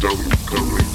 down the.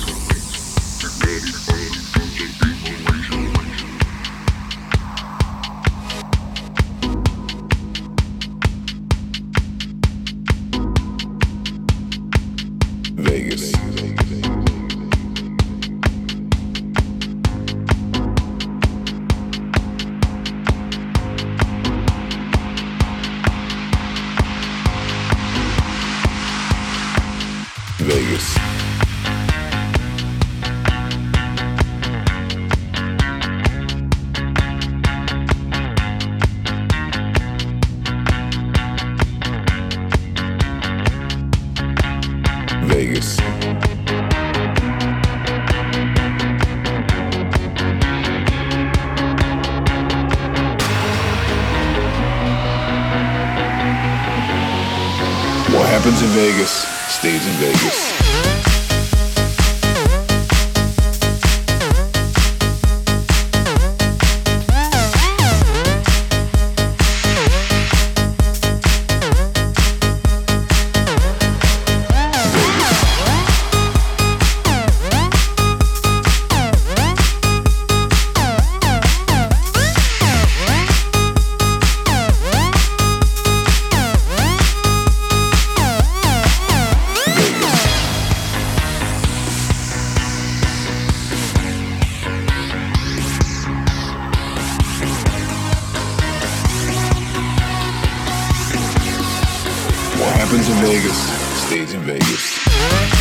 happens in Vegas stays in Vegas.